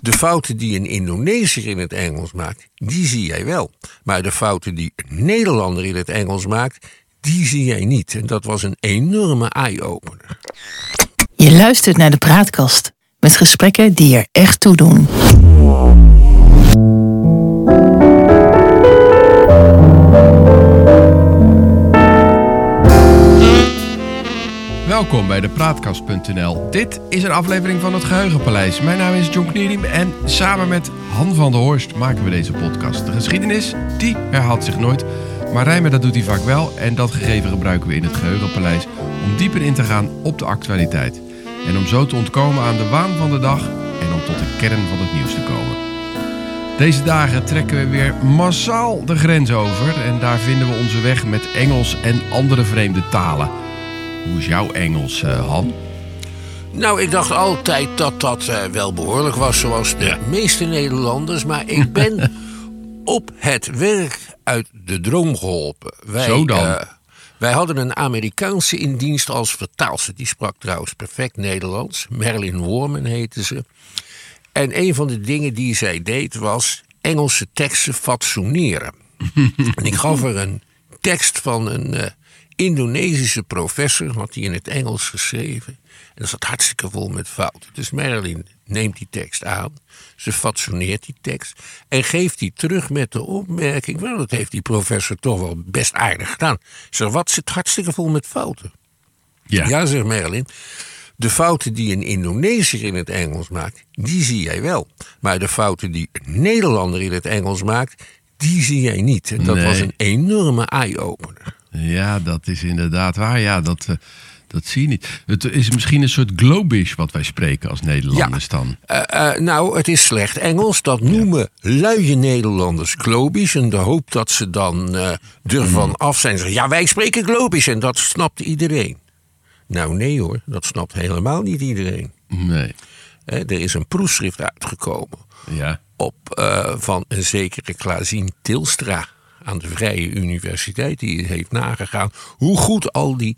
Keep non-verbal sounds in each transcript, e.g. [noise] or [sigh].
De fouten die een Indonesiër in het Engels maakt, die zie jij wel. Maar de fouten die een Nederlander in het Engels maakt, die zie jij niet. En dat was een enorme eye-opener. Je luistert naar de praatkast met gesprekken die er echt toe doen. Welkom bij de Praatkast.nl. Dit is een aflevering van het Geheugenpaleis. Mijn naam is John Knierim en samen met Han van der Horst maken we deze podcast. De geschiedenis, die herhaalt zich nooit. Maar rijmen, dat doet hij vaak wel. En dat gegeven gebruiken we in het Geheugenpaleis om dieper in te gaan op de actualiteit. En om zo te ontkomen aan de waan van de dag en om tot de kern van het nieuws te komen. Deze dagen trekken we weer massaal de grens over en daar vinden we onze weg met Engels en andere vreemde talen. Hoe is jouw Engels, uh, Han? Nou, ik dacht altijd dat dat uh, wel behoorlijk was, zoals de meeste Nederlanders. Maar ik ben [laughs] op het werk uit de droom geholpen. Wij, Zo dan. Uh, wij hadden een Amerikaanse in dienst als vertaalster. Die sprak trouwens perfect Nederlands. Marilyn Worman heette ze. En een van de dingen die zij deed was Engelse teksten fatsoeneren. [laughs] en ik gaf er een tekst van een Indonesische professor, had hij in het Engels geschreven. En dat zat hartstikke vol met fouten. Dus Marilyn neemt die tekst aan, ze fatsoeneert die tekst en geeft die terug met de opmerking: wel, dat heeft die professor toch wel best aardig gedaan. Zeg, wat zit hartstikke vol met fouten? Ja, ja zegt Marilyn. De fouten die een Indonesiër in het Engels maakt, die zie jij wel. Maar de fouten die een Nederlander in het Engels maakt, die zie jij niet. En dat Nee. was een enorme eye-opener. Ja, dat is inderdaad waar. Ja, dat, eh, dat zie je niet. Het is misschien een soort globish wat wij spreken als Nederlanders dan. Eh, eh, nou, het is slecht Engels. Dat noemen luie Nederlanders globisch. En de hoop dat ze dan ervan af zijn. Zeggen, ja, wij spreken globisch. En dat snapt iedereen. Nou, nee hoor. Dat snapt helemaal niet iedereen. Nee. Er is een proefschrift uitgekomen. Ja. Op, van een zekere Klazien Tilstra aan de Vrije Universiteit. Die heeft nagegaan hoe goed al die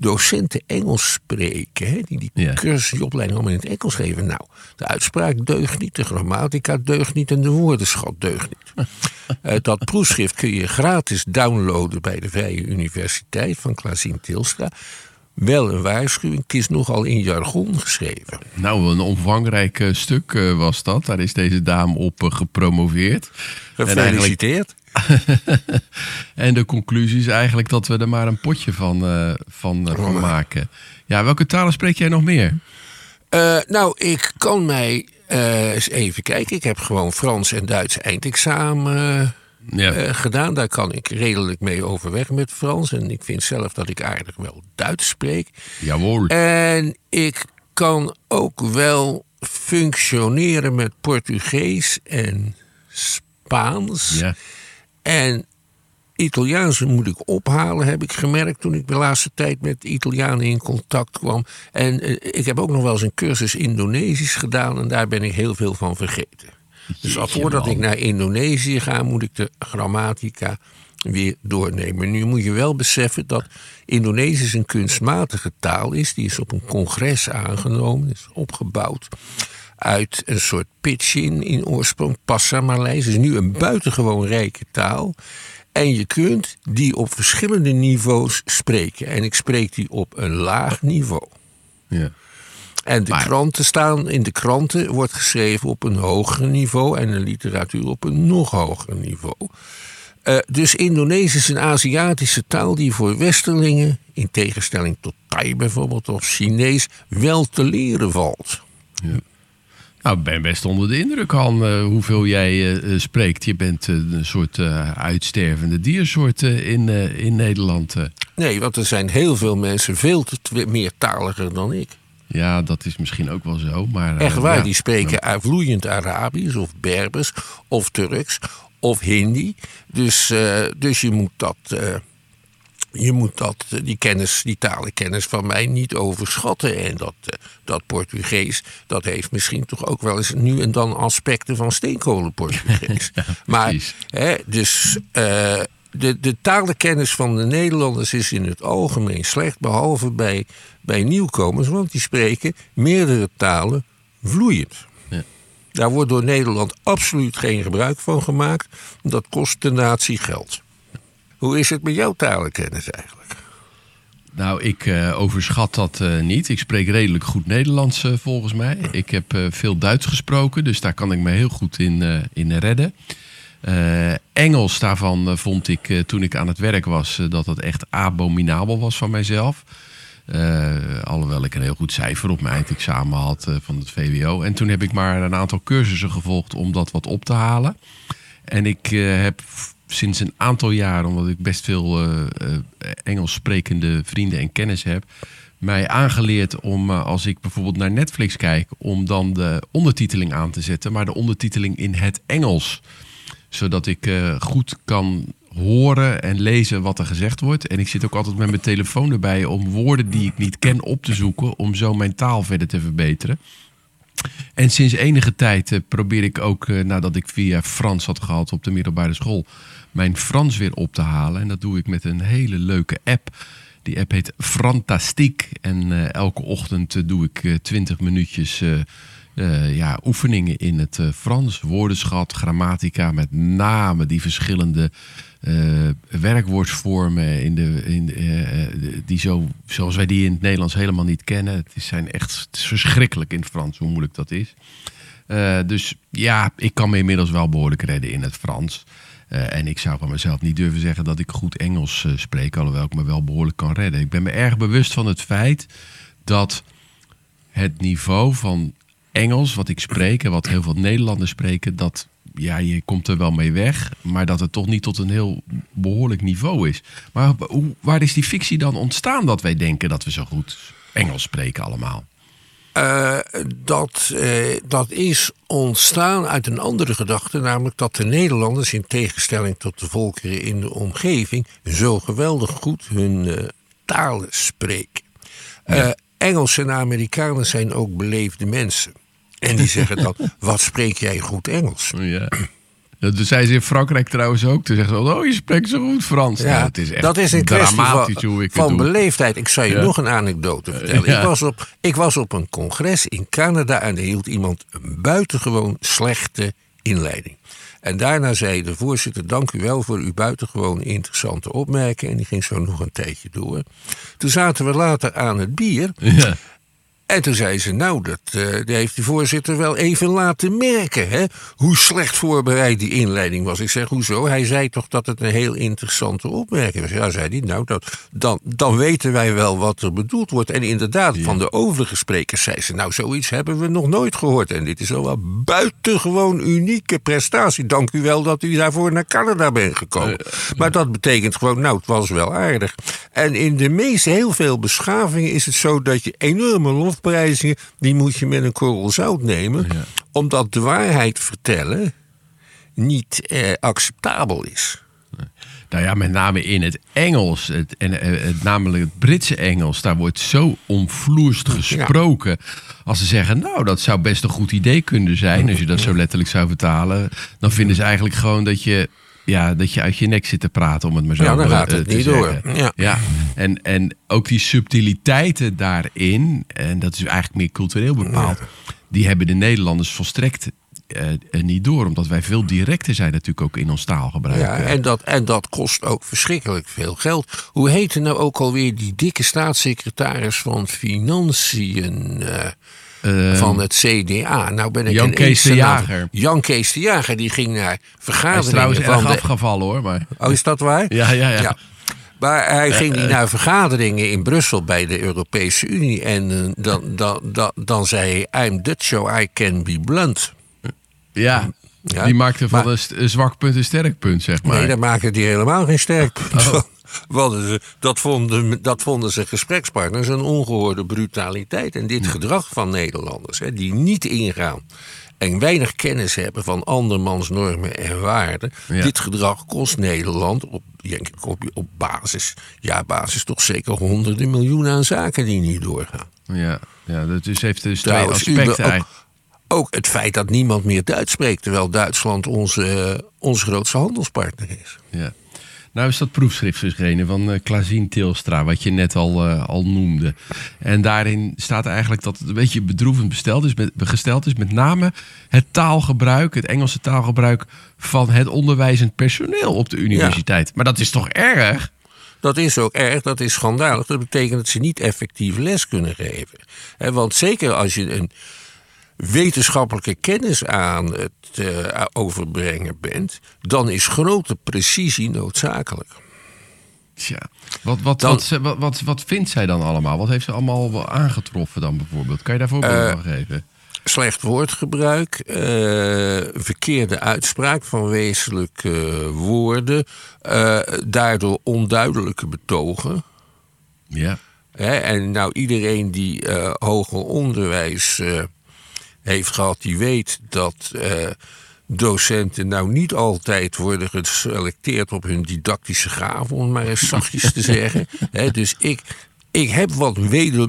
docenten Engels spreken. Hè, die die Ja. cursus, die opleiding allemaal in het Engels geven. Nou, de uitspraak deugt niet, de grammatica deugt niet en de woordenschat deugt niet. [laughs] Eh, dat proefschrift kun je gratis downloaden bij de Vrije Universiteit van Klazien Tilstra. Wel een waarschuwing, het is nogal in jargon geschreven. Nou, een omvangrijk eh, stuk eh, was dat. Daar is deze dame op eh, gepromoveerd. En, eigenlijk, Gefeliciteerd. [laughs] en de conclusie is eigenlijk dat we er maar een potje van, van, van maken. Ja, welke talen spreek jij nog meer? Nou, ik kan mij eens even kijken. Ik heb gewoon Frans en Duits eindexamen Ja. eh, gedaan. Daar kan ik redelijk mee overweg met Frans. En ik vind zelf dat ik aardig wel Duits spreek. Jawohl. En ik kan ook wel functioneren met Portugees en Spaans. Ja. En Italiaans moet ik ophalen, heb ik gemerkt toen ik de laatste tijd met Italianen in contact kwam. En eh, ik heb ook nog wel eens een cursus Indonesisch gedaan en daar ben ik heel veel van vergeten. Dus al voordat ik naar Indonesië ga, moet ik de grammatica weer doornemen. Nu moet je wel beseffen dat Indonesisch een kunstmatige taal is. Die is op een congres aangenomen, is opgebouwd uit een soort pidgin in oorsprong, Passamaleis. Het is nu een buitengewoon rijke taal. En je kunt die op verschillende niveaus spreken. En ik spreek die op een laag niveau. Ja. En de Maar- kranten staan, in de kranten wordt geschreven op een hoger niveau en de literatuur op een nog hoger niveau. Eh, dus Indonesisch is een Aziatische taal die voor Westerlingen, in tegenstelling tot Thai bijvoorbeeld of Chinees, wel te leren valt. Nou, ik ben best onder de indruk, Han, eh, hoeveel jij eh, spreekt. Je bent een soort uitstervende diersoort in, in Nederland. Nee, want er zijn heel veel mensen veel te tw- meertaliger dan ik. Ja, dat is misschien ook wel zo. Maar, eh, Echt waar, ja. die spreken vloeiend Arabisch of Berbers of Turks of Hindi. Dus, eh, dus je moet dat. eh, je moet dat, eh, die kennis, die talenkennis van mij niet overschatten. En dat, eh, dat Portugees, dat heeft misschien toch ook wel eens nu en dan aspecten van steenkolen-Portugees. [laughs] maar, precies. hè, dus eh, de, de talenkennis van de Nederlanders is in het algemeen slecht, behalve bij, bij nieuwkomers, want die spreken meerdere talen vloeiend. Ja. Daar wordt door Nederland absoluut geen gebruik van gemaakt. Dat kost de natie geld. Hoe is het met jouw talenkennis eigenlijk? Nou, ik eh, overschat dat eh, niet. Ik spreek redelijk goed Nederlands eh, volgens mij. Ik heb veel Duits gesproken, dus daar kan ik me heel goed in, in redden. Eh, Engels daarvan eh, vond ik eh, toen ik aan het werk was dat het echt abominabel was van mijzelf. Alhoewel ik een heel goed cijfer op mijn eindexamen had van het VWO. En toen heb ik maar een aantal cursussen gevolgd om dat wat op te halen. En ik heb sinds een aantal jaar, omdat ik best veel Engels sprekende vrienden en kennis heb, mij aangeleerd om als ik bijvoorbeeld naar Netflix kijk, om dan de ondertiteling aan te zetten, maar de ondertiteling in het Engels. Zodat ik eh, goed kan horen en lezen wat er gezegd wordt. En ik zit ook altijd met mijn telefoon erbij om woorden die ik niet ken op te zoeken, om zo mijn taal verder te verbeteren. En sinds enige tijd eh, probeer ik ook, eh, nadat ik via Frans had gehad op de middelbare school, mijn Frans weer op te halen. En dat doe ik met een hele leuke app. Die app heet Frantastiek. En elke ochtend doe ik eh, 20 minuutjes eh, ja, oefeningen in het eh, Frans. Woordenschat, grammatica, met name die verschillende eh, werkwoordsvormen in de, in die zo, zoals wij die in het Nederlands helemaal niet kennen. Het is, zijn echt verschrikkelijk in het Frans hoe moeilijk dat is. Dus ja, ik kan me inmiddels wel behoorlijk redden in het Frans. En ik zou van mezelf niet durven zeggen dat ik goed Engels spreek, alhoewel ik me wel behoorlijk kan redden. Ik ben me erg bewust van het feit dat het niveau van Engels, wat ik spreek en wat heel veel Nederlanders spreken, dat ja, je komt er wel mee weg, maar dat het toch niet tot een heel behoorlijk niveau is. Maar hoe, waar is die fictie dan ontstaan dat wij denken dat we zo goed Engels spreken allemaal? Eh, dat, eh, dat is ontstaan uit een andere gedachte, namelijk dat de Nederlanders, in tegenstelling tot de volkeren in de omgeving, zo geweldig goed hun eh, talen spreken. Eh, Engelsen en Amerikanen zijn ook beleefde mensen. En die zeggen dan: [laughs] Wat spreek jij goed Engels? Ja. Dat zei ze in Frankrijk trouwens ook. Toen zeggen ze, oh, je spreekt zo goed Frans. Ja, het is echt dat is een kwestie van, beleefdheid. Ik zal je Ja. nog een anekdote vertellen. Ja. Ik, was op, ik was op een congres in Canada en er hield iemand een buitengewoon slechte inleiding. En daarna zei de voorzitter, dank u wel voor uw buitengewoon interessante opmerking. En die ging zo nog een tijdje door. Toen zaten we later aan het bier. Ja. En toen zei ze, nou, dat, eh, heeft de voorzitter wel even laten merken. Hè? Hoe slecht voorbereid die inleiding was. Ik zeg, hoezo? Hij zei toch dat het een heel interessante opmerking was. Ja, zei hij, nou, dat, dan, dan weten wij wel wat er bedoeld wordt. En inderdaad, van de overige sprekers zei ze, nou, zoiets hebben we nog nooit gehoord. En dit is wel een buitengewoon unieke prestatie. Dank u wel dat u daarvoor naar Canada bent gekomen. Maar dat betekent gewoon, nou, het was wel aardig. En in de meeste, heel veel beschavingen is het zo dat je enorme lofprijzingen, die moet je met een korrel zout nemen. Ja. Omdat de waarheid vertellen niet eh, acceptabel is. Nou ja, met name in het Engels, het, en, eh, het, namelijk het Britse Engels, daar wordt zo omvloerst gesproken. Als ze zeggen, nou, dat zou best een goed idee kunnen zijn, als je dat zo letterlijk zou vertalen, dan vinden ze eigenlijk gewoon dat je, ja, dat je uit je nek zit te praten, om het maar zo Ja, dan eh, gaat het te niet zeggen. door. Ja. En, en ook die subtiliteiten daarin, en dat is eigenlijk meer cultureel bepaald, die hebben de Nederlanders volstrekt eh, eh, niet door, omdat wij veel directer zijn natuurlijk ook in ons taalgebruik. Ja, Eh, en, dat, en dat kost ook verschrikkelijk veel geld. Hoe heette nou ook alweer die dikke staatssecretaris van Financiën eh, van het CDA? Nou ben ik Jan Kees de Jager. Jan Kees de Jager, die ging naar Hij is vergaderingen trouwens van erg de... afgevallen hoor. Maar... Oh, is dat waar? Ja, ja, ja. Maar hij ging die naar vergaderingen in Brussel bij de Europese Unie. En eh, dan, dan, dan, dan zei hij: I'm Dutch, so I can be blunt. Ja, Ja, die maakte van maar- een, zwak punt een sterk punt, zeg maar. Nee, daar maken die helemaal geen sterk punt Oh. van. Want ze- dat, vonden, dat vonden zijn gesprekspartners een ongehoorde brutaliteit. En dit denk van Nederlanders, hè, die niet ingaan en weinig kennis hebben van andermans normen en waarden. Ja. Dit gedrag kost Nederland op, denk ik, op, op basis, ja, basis toch zeker honderden miljoenen aan zaken die niet doorgaan. Ja, ja, dat is, heeft dus twee Trouwens, be- aspecten. ook, het feit dat niemand meer Duits spreekt, terwijl Duitsland onze, onze grootste handelspartner is. Ja. Nou is dat proefschrift verschenen van uh, Klazien Tilstra, wat je net al, uh, al noemde. En daarin staat eigenlijk dat het een beetje bedroevend besteld is, met, gesteld is. Met name het taalgebruik, het Engelse taalgebruik van het onderwijzend personeel op de universiteit. Maar dat is toch erg? Dat is ook erg, dat is schandalig. Dat betekent dat ze niet effectief les kunnen geven. want zeker als je een wetenschappelijke kennis aan het uh, overbrengen bent, dan is grote precisie noodzakelijk. Tja, wat, wat, wat, wat, wat, vindt zij dan allemaal? Wat heeft ze allemaal aangetroffen dan bijvoorbeeld? Kan je daar voorbeelden uh, van geven? Slecht woordgebruik, uh, verkeerde uitspraak van wezenlijke woorden, daardoor onduidelijke betogen. Ja. en nou, iedereen die hoger onderwijs heeft gehad, die weet dat uh, docenten nou niet altijd worden geselecteerd op hun didactische gaven, om maar eens zachtjes te [laughs] zeggen. dus ik, ik heb wat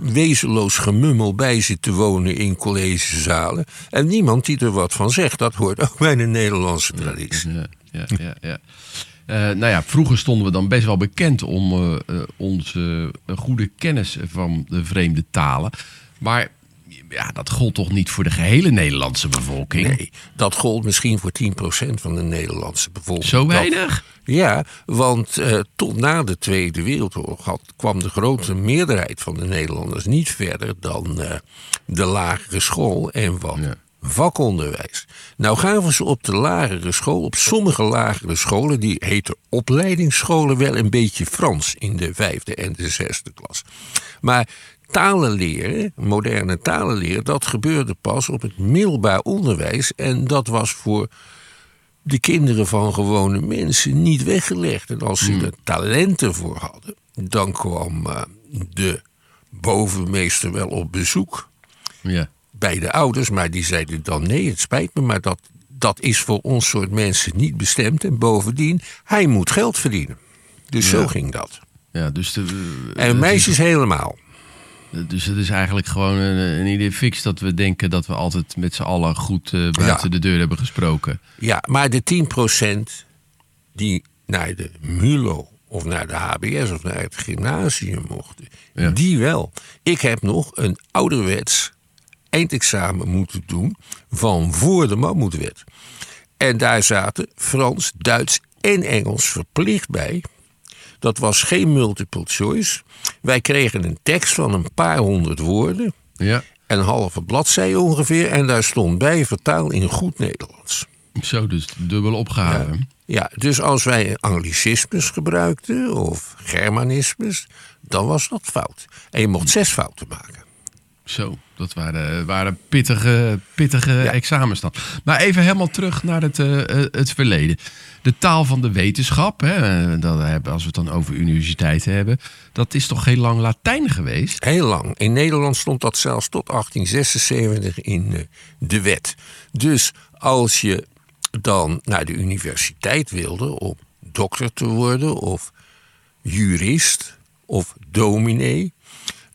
wezenloos gemummel bij zitten wonen in collegezalen. En niemand die er wat van zegt. Dat hoort ook bij de Nederlandse traditie. Ja, ja, ja. ja. Uh, nou ja, vroeger stonden we dan best wel bekend om uh, onze goede kennis van de vreemde talen. Maar ja, dat gold toch niet voor de gehele Nederlandse bevolking? Nee, dat gold misschien voor 10% van de Nederlandse bevolking. Zo weinig? ja, want uh, tot na de Tweede Wereldoorlog had, kwam de grote meerderheid van de Nederlanders niet verder dan uh, de lagere school en wat vakonderwijs. Nou gaven ze op de lagere school, op sommige lagere scholen, die heten opleidingsscholen, wel een beetje Frans in de vijfde en de zesde klas. Maar talen leren, moderne talen leren, dat gebeurde pas op het middelbaar onderwijs. En dat was voor de kinderen van gewone mensen niet weggelegd. En als ze hmm. er talenten voor hadden, dan kwam uh, de bovenmeester wel op bezoek. Ja. Bij de ouders, maar die zeiden dan: nee, het spijt me, maar dat, dat is voor ons soort mensen niet bestemd. En bovendien, hij moet geld verdienen. Dus zo ging dat. Ja, dus de, en meisjes helemaal. Dus het is eigenlijk gewoon een, een, idee fix dat we denken dat we altijd met z'n allen goed uh, buiten de deur hebben gesproken. Ja, maar de 10% die naar de MULO of naar de HBS of naar het gymnasium mochten, die wel. Ik heb nog een ouderwets eindexamen moeten doen van voor de mammoetwet. En daar zaten Frans, Duits en Engels verplicht bij. Dat was geen multiple choice. Wij kregen een tekst van een paar honderd woorden. Ja. Een halve bladzij ongeveer. En daar stond bij vertaal in goed Nederlands. Zo, dus dubbel opgave. Ja, ja, dus als wij anglicismes gebruikten of germanismes, dan was dat fout. En je mocht zes fouten maken. Zo, dat waren, waren pittige, pittige examens dan. Maar even helemaal terug naar het, uh, het verleden. De taal van de wetenschap, hè, dat als we het dan over universiteiten hebben, dat is toch heel lang Latijn geweest? Heel lang. In Nederland stond dat zelfs tot 1876 in uh, de wet. Dus als je dan naar de universiteit wilde om dokter te worden of jurist of dominee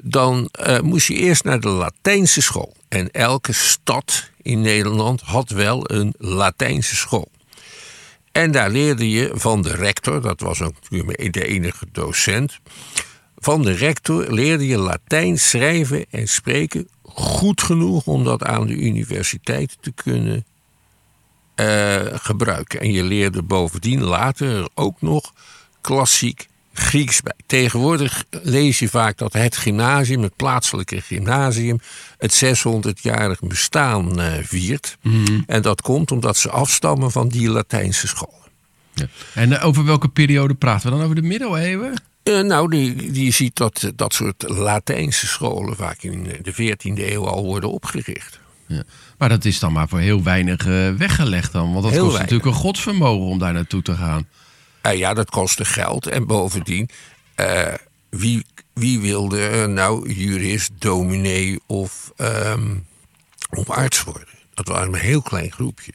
dan uh, moest je eerst naar de Latijnse school. En elke stad in Nederland had wel een Latijnse school. En daar leerde je van de rector, dat was ook de enige docent. Van de rector leerde je Latijn schrijven en spreken goed genoeg om dat aan de universiteit te kunnen uh, gebruiken. En je leerde bovendien later ook nog klassiek Grieks bij. Tegenwoordig lees je vaak dat het gymnasium, het plaatselijke gymnasium, het 600-jarig bestaan uh, viert. Mhm. En dat komt omdat ze afstammen van die Latijnse scholen. Ja. En uh, over welke periode praten we dan? Over de middeleeuwen? Uh, nou, die, die ziet dat dat soort Latijnse scholen vaak in de 14e eeuw al worden opgericht. Ja. Maar dat is dan maar voor heel weinig weggelegd dan. Want dat heel kost weinig. natuurlijk een godsvermogen om daar naartoe te gaan. Uh, ja, dat kostte geld. En bovendien, uh, wie, wie wilde nou jurist, dominee of, um, of arts worden? Dat was een heel klein groepje.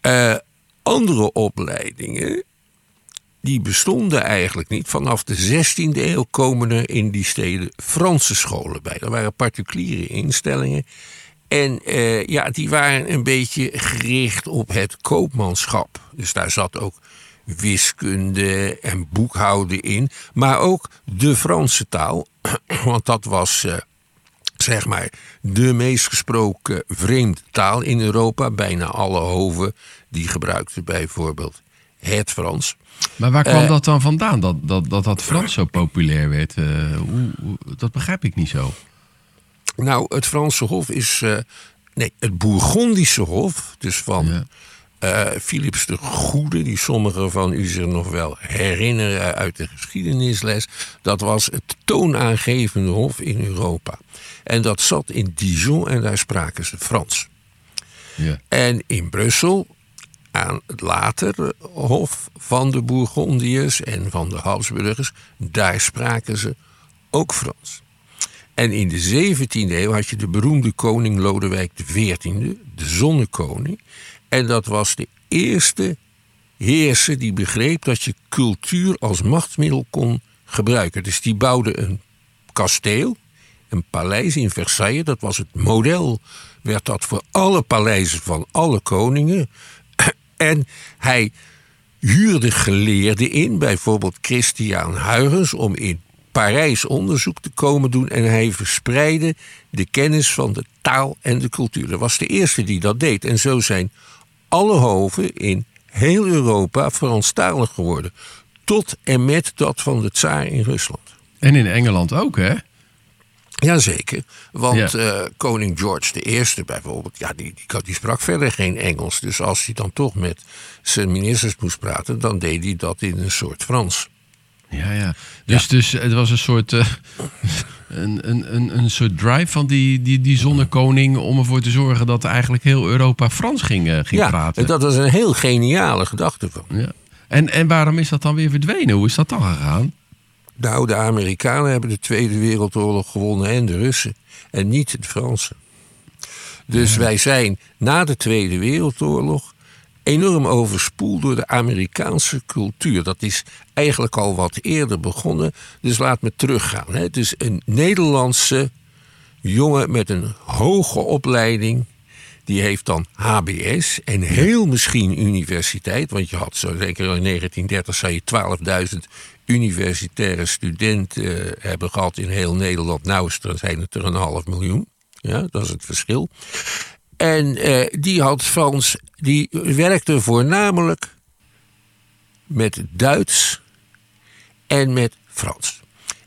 Ja. Andere opleidingen, die bestonden eigenlijk niet. Vanaf de 16e eeuw komen er in die steden Franse scholen bij. Dat waren particuliere instellingen. En ja, die waren een beetje gericht op het koopmanschap. Dus daar zat ook wiskunde en boekhouden in. Maar ook de Franse taal, [clears throat] want dat was eh, zeg maar de meest gesproken vreemde taal in Europa. Bijna alle hoven die gebruikten bijvoorbeeld het Frans. Maar waar kwam Eh, dat dan vandaan, dat dat, dat, dat Frans zo populair werd? Eh, hoe, hoe- dat begrijp ik niet zo. Nou, het Franse Hof is. nee, het Bourgondische Hof. Dus van Ja. Eh, Philips de Goede, die sommigen van u zich nog wel herinneren uit de geschiedenisles. Dat was het toonaangevende hof in Europa. En dat zat in Dijon en daar spraken ze Frans. Ja. En in Brussel, aan het latere hof van de Bourgondiërs en van de Habsburgers, daar spraken ze ook Frans. En in de 17e eeuw had je de beroemde koning Lodewijk XIV, de zonnekoning. En dat was de eerste heerser die begreep dat je cultuur als machtsmiddel kon gebruiken. Dus die bouwde een kasteel, een paleis in Versailles. Dat was het model, werd dat voor alle paleizen van alle koningen. [clears throat] En hij huurde geleerden in, bijvoorbeeld Christian Huygens, om in Parijs onderzoek te komen doen. En hij verspreidde de kennis van de taal en de cultuur. Dat was de eerste die dat deed. En zo zijn alle hoven in heel Europa Franstalig geworden. Tot en met dat van de tsaar in Rusland. En in Engeland ook, hè? Jazeker, want Ja. eh, koning George I bijvoorbeeld, ja, die, die, die sprak verder geen Engels. Dus als hij dan toch met zijn ministers moest praten, dan deed hij dat in een soort Frans. Ja, ja. Dus, dus het was een soort, eh, [laughs] een, een, een, een soort drive van die, die, die zonnekoning om ervoor te zorgen dat eigenlijk heel Europa Frans ging, eh, ging ja, praten. en dat was een heel geniale gedachte van. Ja. En, en waarom is dat dan weer verdwenen? Hoe is dat dan gegaan? Nou, de Amerikanen hebben de Tweede Wereldoorlog gewonnen en de Russen. En niet de Fransen. Dus wij zijn na de Tweede Wereldoorlog enorm overspoeld door de Amerikaanse cultuur. Dat is eigenlijk al wat eerder begonnen. Dus laat me teruggaan. Hè. Het is een Nederlandse jongen met een hoge opleiding. Die heeft dan HBS en heel misschien universiteit. Want je had zo zeker in 1930 zou je 12.000 universitaire studenten eh, hebben gehad in heel Nederland. Nou zijn het er een half miljoen. Ja, dat is het verschil. En eh, die had Frans, die werkte voornamelijk met Duits en met Frans.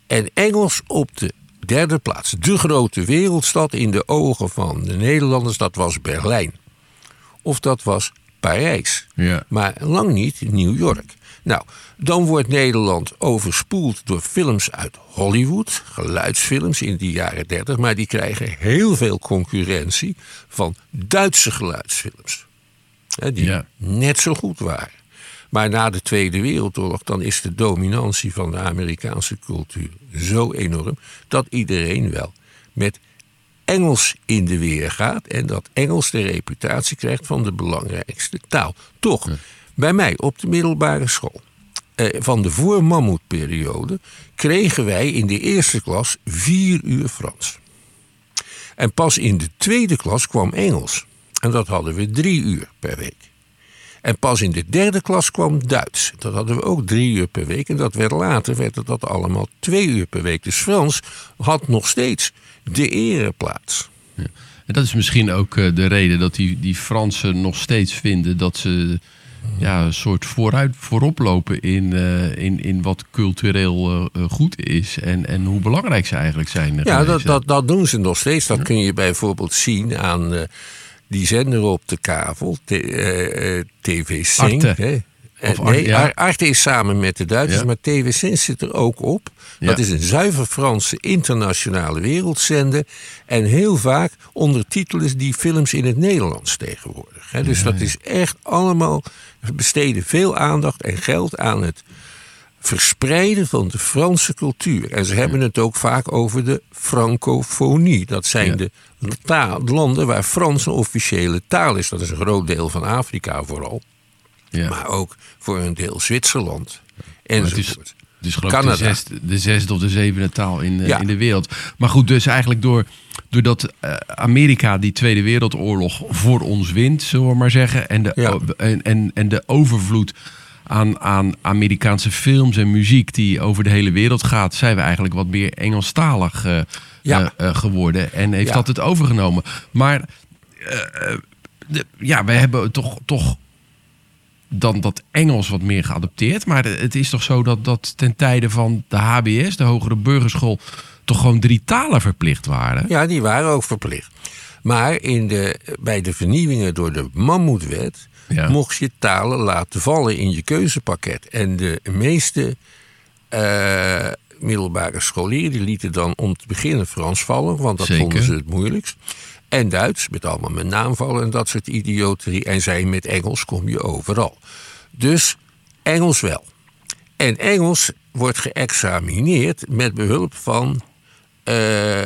En Engels op de derde plaats. De grote wereldstad in de ogen van de Nederlanders, dat was Berlijn. Of dat was Parijs. Ja. Maar lang niet New York. Nou, dan wordt Nederland overspoeld door films uit Hollywood, geluidsfilms in de jaren 30, maar die krijgen heel veel concurrentie van Duitse geluidsfilms. Hè, die Ja. net zo goed waren. Maar na de Tweede Wereldoorlog dan is de dominantie van de Amerikaanse cultuur zo enorm dat iedereen wel met Engels in de weer gaat en dat Engels de reputatie krijgt van de belangrijkste taal. Toch, bij mij op de middelbare school, eh, van de voor-mammoetperiode, kregen wij in de eerste klas vier uur Frans. En pas in de tweede klas kwam Engels. En dat hadden we drie uur per week. En pas in de derde klas kwam Duits. Dat hadden we ook drie uur per week. En dat werd later werd dat allemaal twee uur per week. Dus Frans had nog steeds de ereplaats. En dat is misschien ook eh, de reden dat die, die Fransen nog steeds vinden dat ze ja, een soort vooruit, voorop lopen in, eh, in, in wat cultureel eh, eh, goed is. En, en hoe belangrijk ze eigenlijk zijn. Ja, dat, dat, dat doen ze nog steeds. Dat kun je bijvoorbeeld zien aan die zender op de kavel, TV Sing. Arte. hè. Eh, Of Arte, nee, ja. Ar- Arte is samen met de Duitsers, Ja. maar TV Sing zit er ook op. Dat is een zuiver Franse internationale wereldzender. En heel vaak ondertitelen die films in het Nederlands tegenwoordig. Dus dat is echt allemaal, we besteden veel aandacht en geld aan het verspreiden van de Franse cultuur. En ze hebben het ook vaak over de francofonie. Dat zijn de taal- landen waar Frans een officiële taal is. Dat is een groot deel van Afrika vooral. Ja. Maar ook voor een deel Zwitserland. Enzovoort. het is geloof ik de zesde, de zesde of de zevende taal in, eh, Ja. in de wereld. Maar goed, dus eigenlijk door, doordat eh, Amerika die Tweede Wereldoorlog voor ons wint, zullen we maar zeggen. En de, Ja. en, en, en de overvloed aan, aan Amerikaanse films en muziek die over de hele wereld gaat, zijn we eigenlijk wat meer Engelstalig eh, Ja. geworden. En heeft dat het overgenomen. Maar de- ja, we hebben toch, toch dan dat Engels wat meer geadopteerd. Maar het is toch zo dat, dat ten tijde van de HBS, de Hogere Burgerschool, toch gewoon drie talen verplicht waren. Ja, die waren ook verplicht. Maar in de, bij de vernieuwingen door de Mammoetwet Ja. mocht je talen laten vallen in je keuzepakket. En de meeste eh, middelbare scholieren die lieten dan om te beginnen Frans vallen, want dat Zeker. vonden ze het moeilijkst. En Duits, met allemaal met naamvallen en dat soort idioterie. En zij met Engels kom je overal. Dus Engels wel. En Engels wordt geëxamineerd met behulp van, eh,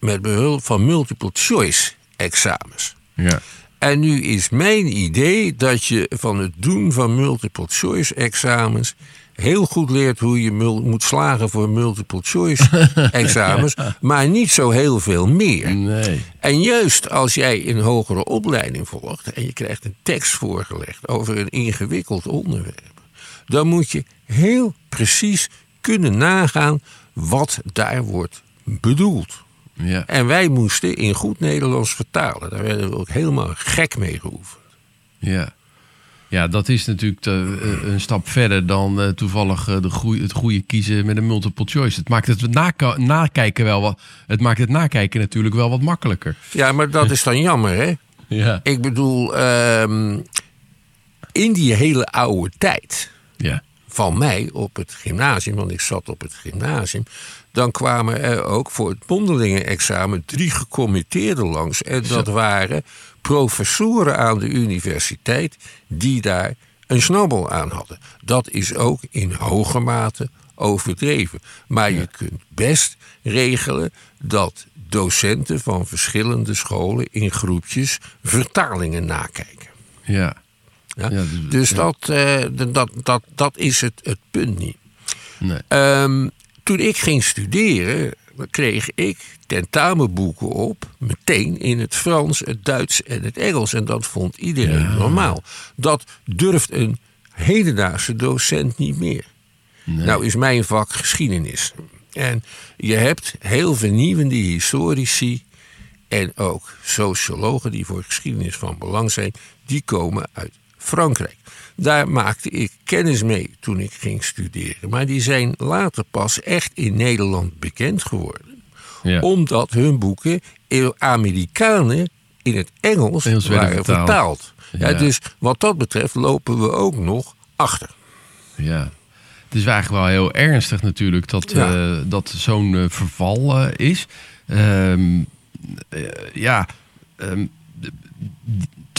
met behulp van multiple choice examens. Ja. En nu is mijn idee dat je van het doen van multiple choice examens heel goed leert hoe je mul- moet slagen voor multiple choice [laughs] examens, maar niet zo heel veel meer. Nee. En juist als jij een hogere opleiding volgt en je krijgt een tekst voorgelegd over een ingewikkeld onderwerp, dan moet je heel precies kunnen nagaan wat daar wordt bedoeld. Ja. En wij moesten in goed Nederlands vertalen. Daar werden we ook helemaal gek mee geoefend. Ja. Ja, dat is natuurlijk eh, een stap verder dan eh, toevallig eh, de goeie, het goede kiezen met een multiple choice. Het maakt het nakijken wel wat. Het maakt het nakijken natuurlijk wel wat makkelijker. Ja, maar dat is dan jammer, hè? Ja. Ik bedoel, ehm, in die hele oude tijd Ja. van mij op het gymnasium, want ik zat op het gymnasium, dan kwamen er ook voor het mondelingenexamen drie gecommitteerden langs. En dat waren professoren aan de universiteit die daar een snabbel aan hadden. Dat is ook in hoge mate overdreven. Maar je kunt best regelen dat docenten van verschillende scholen in groepjes vertalingen nakijken. Ja. Ja? Ja, dus- dus ja. dat, eh, dat, dat, dat is het, het punt niet. Nee. Ehm, toen ik ging studeren, kreeg ik tentamenboeken op, meteen in het Frans, het Duits en het Engels. En dat vond iedereen normaal. Dat durft een hedendaagse docent niet meer. Nou is mijn vak geschiedenis. En je hebt heel vernieuwende historici en ook sociologen die voor geschiedenis van belang zijn, die komen uit Frankrijk. Daar maakte ik kennis mee toen ik ging studeren. Maar die zijn later pas echt in Nederland bekend geworden. Ja. Omdat hun boeken Amerikanen in het Engels, waren vertaald. vertaald. Ja, Ja. dus wat dat betreft lopen we ook nog achter. Ja. Het is eigenlijk wel heel ernstig natuurlijk dat, eh, dat zo'n eh, verval eh, is. Ehm, eh, ja, ehm,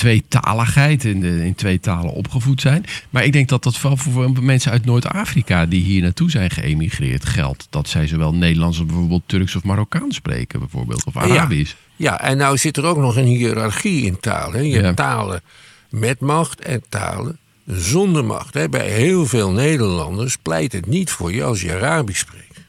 tweetaligheid, in, de, in twee talen opgevoed zijn. Maar ik denk dat dat vooral voor mensen uit Noord-Afrika die hier naartoe zijn geëmigreerd geldt. Dat zij zowel Nederlands als bijvoorbeeld Turks of Marokkaans spreken bijvoorbeeld. Of Arabisch. Ja, en nou zit er ook nog een hiërarchie in talen. hè. Je Ja. hebt talen met macht en talen zonder macht. hè. Bij heel veel Nederlanders pleit het niet voor je als je Arabisch spreekt.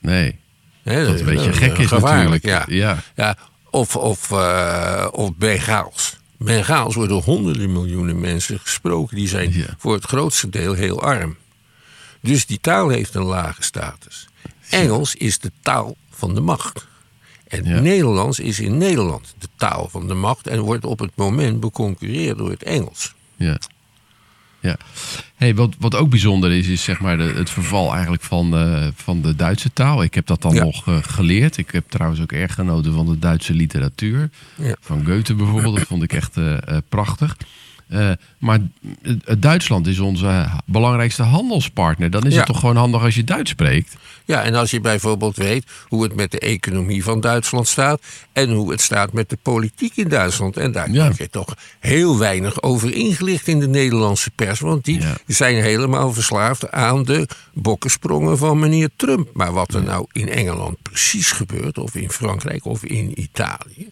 Nee, Hè, dat een beetje gek is natuurlijk. Ja. Ja. Ja, of, of, eh, of Bengaals. Bengaals worden honderden miljoenen mensen gesproken. Die zijn Ja. voor het grootste deel heel arm. Dus die taal heeft een lage status. Engels is de taal van de macht. En Ja. Nederlands is in Nederland de taal van de macht en wordt op het moment beconcurreerd door het Engels. Ja. Ja. Hey, wat, wat ook bijzonder is, is zeg maar de, het verval eigenlijk van, eh, van de Duitse taal. Ik heb dat dan Ja. nog eh, geleerd. Ik heb trouwens ook erg genoten van de Duitse literatuur. Ja. Van Goethe bijvoorbeeld. Dat vond ik echt eh, prachtig. Eh, maar Duitsland is onze belangrijkste handelspartner. Dan is Ja. het toch gewoon handig als je Duits spreekt. Ja, en als je bijvoorbeeld weet hoe het met de economie van Duitsland staat en hoe het staat met de politiek in Duitsland. En daar Ja. krijg je toch heel weinig over ingelicht in de Nederlandse pers. Want die Ja. zijn helemaal verslaafd aan de bokkensprongen van meneer Trump. Maar wat er nou in Engeland precies gebeurt, of in Frankrijk of in Italië,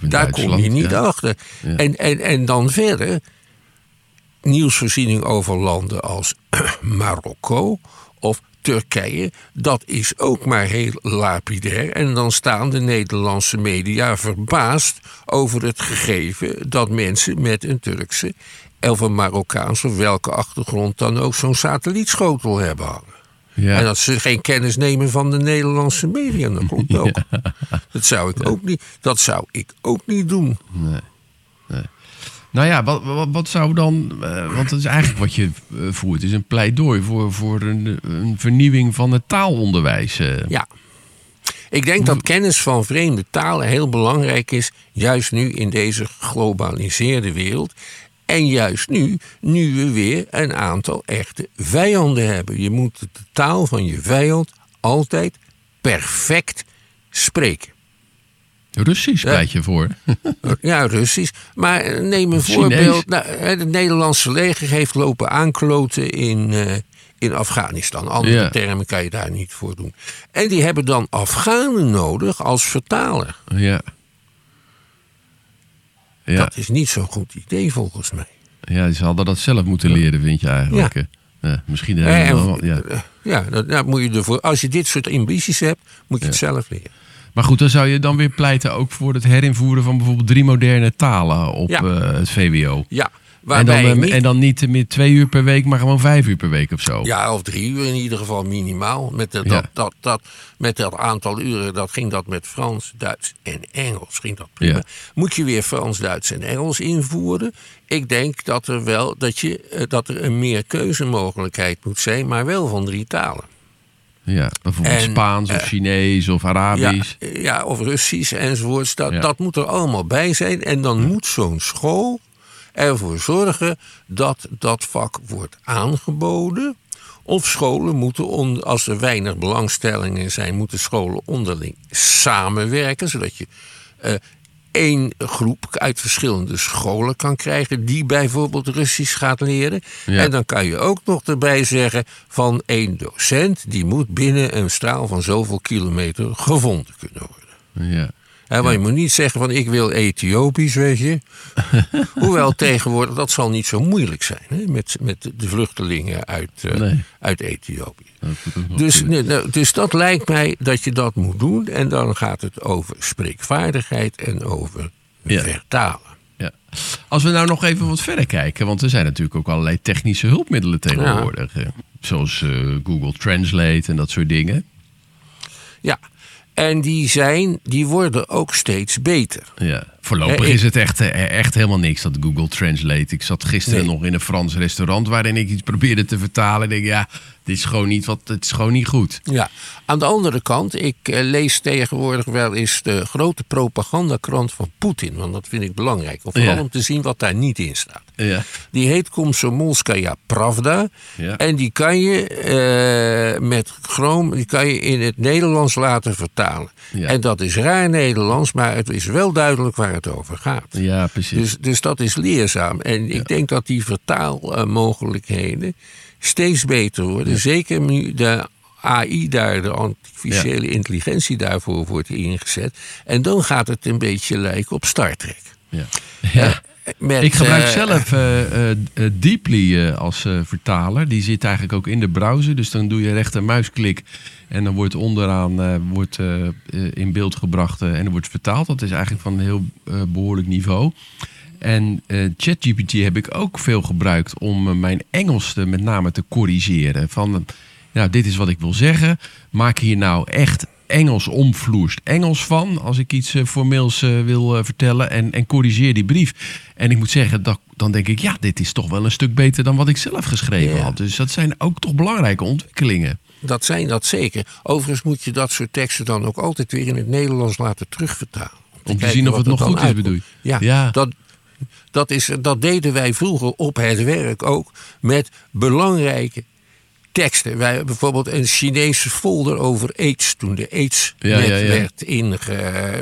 in daar kom je niet achter. En, en, en dan verder nieuwsvoorziening over landen als [clears throat] Marokko of Turkije, dat is ook maar heel lapidair. En dan staan de Nederlandse media verbaasd over het gegeven dat mensen met een Turkse of een Marokkaanse of welke achtergrond dan ook zo'n satellietschotel hebben hangen. Ja. En dat ze geen kennis nemen van de Nederlandse media, dat klopt [laughs] ook. Dat, zou ik ook niet, dat zou ik ook niet doen. Nou ja, wat, wat, zou dan. eh, want dat is eigenlijk wat je eh, voert. Het is een pleidooi voor, voor een, een vernieuwing van het taalonderwijs. eh. Ja. Ik denk dat kennis van vreemde talen heel belangrijk is, juist nu in deze geglobaliseerde wereld. En juist nu, nu we weer een aantal echte vijanden hebben. Je moet de taal van je vijand altijd perfect spreken. Russisch pleit je voor. [laughs] Ja, Russisch. Maar eh, neem een Chinees. voorbeeld. Nou, het Nederlandse leger heeft lopen aankloten in, eh, in Afghanistan. Andere Ja. termen kan je daar niet voor doen. En die hebben dan Afghanen nodig als vertaler. ja. Ja, Dat is niet zo'n goed idee volgens mij. ja, ze hadden dat zelf moeten leren, vind je eigenlijk. Ja. eh. Ja, misschien Eh, helemaal, ja. eh, ja, dat, dat moet je ervoor. Als je dit soort ambities hebt, moet je het zelf leren. Maar goed, dan zou je dan weer pleiten ook voor het herinvoeren van bijvoorbeeld drie moderne talen op Ja. eh, het VWO. Ja, En waarbij dan, eh, niet- en dan niet meer twee uur per week, maar gewoon vijf uur per week of zo. Ja, of drie uur in ieder geval minimaal. Met, dat, Ja. dat, dat, met dat aantal uren, dat ging dat met Frans, Duits en Engels. Ging dat prima. Ja. Moet je weer Frans, Duits en Engels invoeren? Ik denk dat er wel dat je, eh, dat er een meer keuzemogelijkheid moet zijn, maar wel van drie talen. Ja, bijvoorbeeld En, Spaans of eh, Chinees of Arabisch. ja, of Russisch enzovoorts. Dat, Ja. dat moet er allemaal bij zijn. En dan moet zo'n school ervoor zorgen dat dat vak wordt aangeboden. Of scholen moeten, on- als er weinig belangstellingen zijn, moeten scholen onderling samenwerken. Zodat je eh, één groep uit verschillende scholen kan krijgen die bijvoorbeeld Russisch gaat leren. Ja. En dan kan je ook nog erbij zeggen van één docent die moet binnen een straal van zoveel kilometer gevonden kunnen worden. Ja. Want je moet niet zeggen van ik wil Ethiopisch, weet je. [laughs] Hoewel tegenwoordig dat zal niet zo moeilijk zijn hè, met, met de vluchtelingen uit, eh, Nee. uit Ethiopië. Dus, nee, nou, dus dat lijkt mij dat je dat moet doen. En dan gaat het over spreekvaardigheid en over Ja. vertalen. Ja. Als we nou nog even wat verder kijken, want er zijn natuurlijk ook allerlei technische hulpmiddelen tegenwoordig. hè. Zoals eh, Google Translate en dat soort dingen. Ja, en die, zijn, die worden ook steeds beter. Ja. Voorlopig ik- is het echt, eh, echt helemaal niks, dat Google Translate. Ik zat gisteren Nee. nog in een Frans restaurant waarin ik iets probeerde te vertalen. En ik denk, ja, dit is gewoon niet, wat, het is gewoon niet goed. Ja, aan de andere kant, ik eh, lees tegenwoordig wel eens de grote propagandakrant van Poetin. Want dat vind ik belangrijk. Of vooral Ja. om te zien wat daar niet in staat. Ja. Die heet Komsomolskaya Pravda. Ja. En die kan je eh, met Chrome die kan je in het Nederlands laten vertalen. Ja. En dat is raar Nederlands, maar het is wel duidelijk waar het over gaat. Ja, precies. Dus, dus dat is leerzaam. En ik denk dat die vertaalmogelijkheden steeds beter worden. Zeker nu de AI daar, de artificiële intelligentie daarvoor wordt ingezet. En dan gaat het een beetje lijken op Star Trek. ja. Ja. Met, Ik gebruik eh, zelf [laughs] eh, eh, Deeply als vertaler. Die zit eigenlijk ook in de browser. Dus dan doe je rechter muisklik. En dan wordt onderaan wordt, in beeld gebracht en dan wordt vertaald. Dat is eigenlijk van een heel eh, behoorlijk niveau. En ChatGPT heb ik ook veel gebruikt om mijn Engels te, met name te corrigeren. Van, nou, dit is wat ik wil zeggen. Maak hier nou echt Engels omvloerst Engels van. Als ik iets eh, formeels eh, wil eh, vertellen. En, en corrigeer die brief. En ik moet zeggen, dat, dan denk ik, ja, dit is toch wel een stuk beter dan wat ik zelf geschreven Ja. had. Dus dat zijn ook toch belangrijke ontwikkelingen. Dat zijn dat zeker. Overigens moet je dat soort teksten dan ook altijd weer in het Nederlands laten terugvertalen. Om te zien of het nog goed is, bedoel je? Ja, Ja. Dat, dat, is, dat deden wij vroeger op het werk ook met belangrijke teksten. Wij hebben bijvoorbeeld een Chinese folder over AIDS. Toen de AIDS Ja, net ja, ja. werd, inge,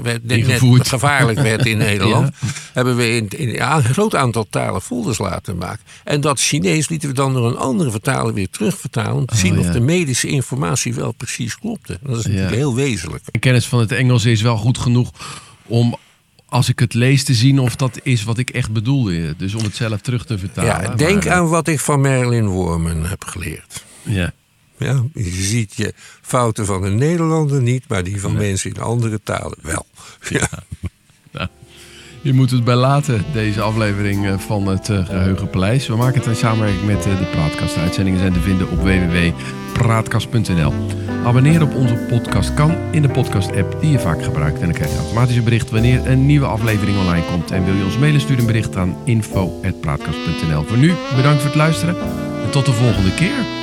werd, net gevaarlijk werd in [laughs] Nederland. Hebben we in, in een groot aantal talen folders laten maken. En dat Chinees lieten we dan door een andere vertaler weer terugvertalen. Om te zien Oh, of de medische informatie wel precies klopte. Dat is natuurlijk heel wezenlijk. En kennis van het Engels is wel goed genoeg om, als ik het lees, te zien of dat is wat ik echt bedoelde. Dus om het zelf terug te vertalen. Ja, denk Maar, aan wat ik van Marilyn Worman heb geleerd. Ja. Ja, je ziet je fouten van een Nederlander niet, maar die van mensen in andere talen wel. Ja. Je moet het bij laten, deze aflevering eh, van het uh, Geheugenpaleis. We maken het in samenwerking met uh, de Praatkast. De uitzendingen zijn te vinden op www.praatkast.nl. Abonneren op onze podcast kan in de podcast-app die je vaak gebruikt. En dan krijg je automatisch een bericht wanneer een nieuwe aflevering online komt. En wil je ons mailen, stuur een bericht aan info.praatkast.nl. Voor nu, bedankt voor het luisteren en tot de volgende keer.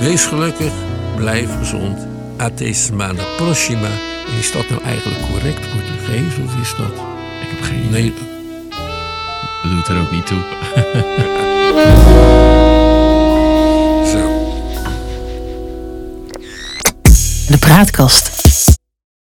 Wees gelukkig, blijf gezond. A te semana proxima. En is dat nou eigenlijk correct Portugees of is dat... Ik heb geen idee. Nee, Dat doet er ook niet toe. [laughs] zo. De praatkast.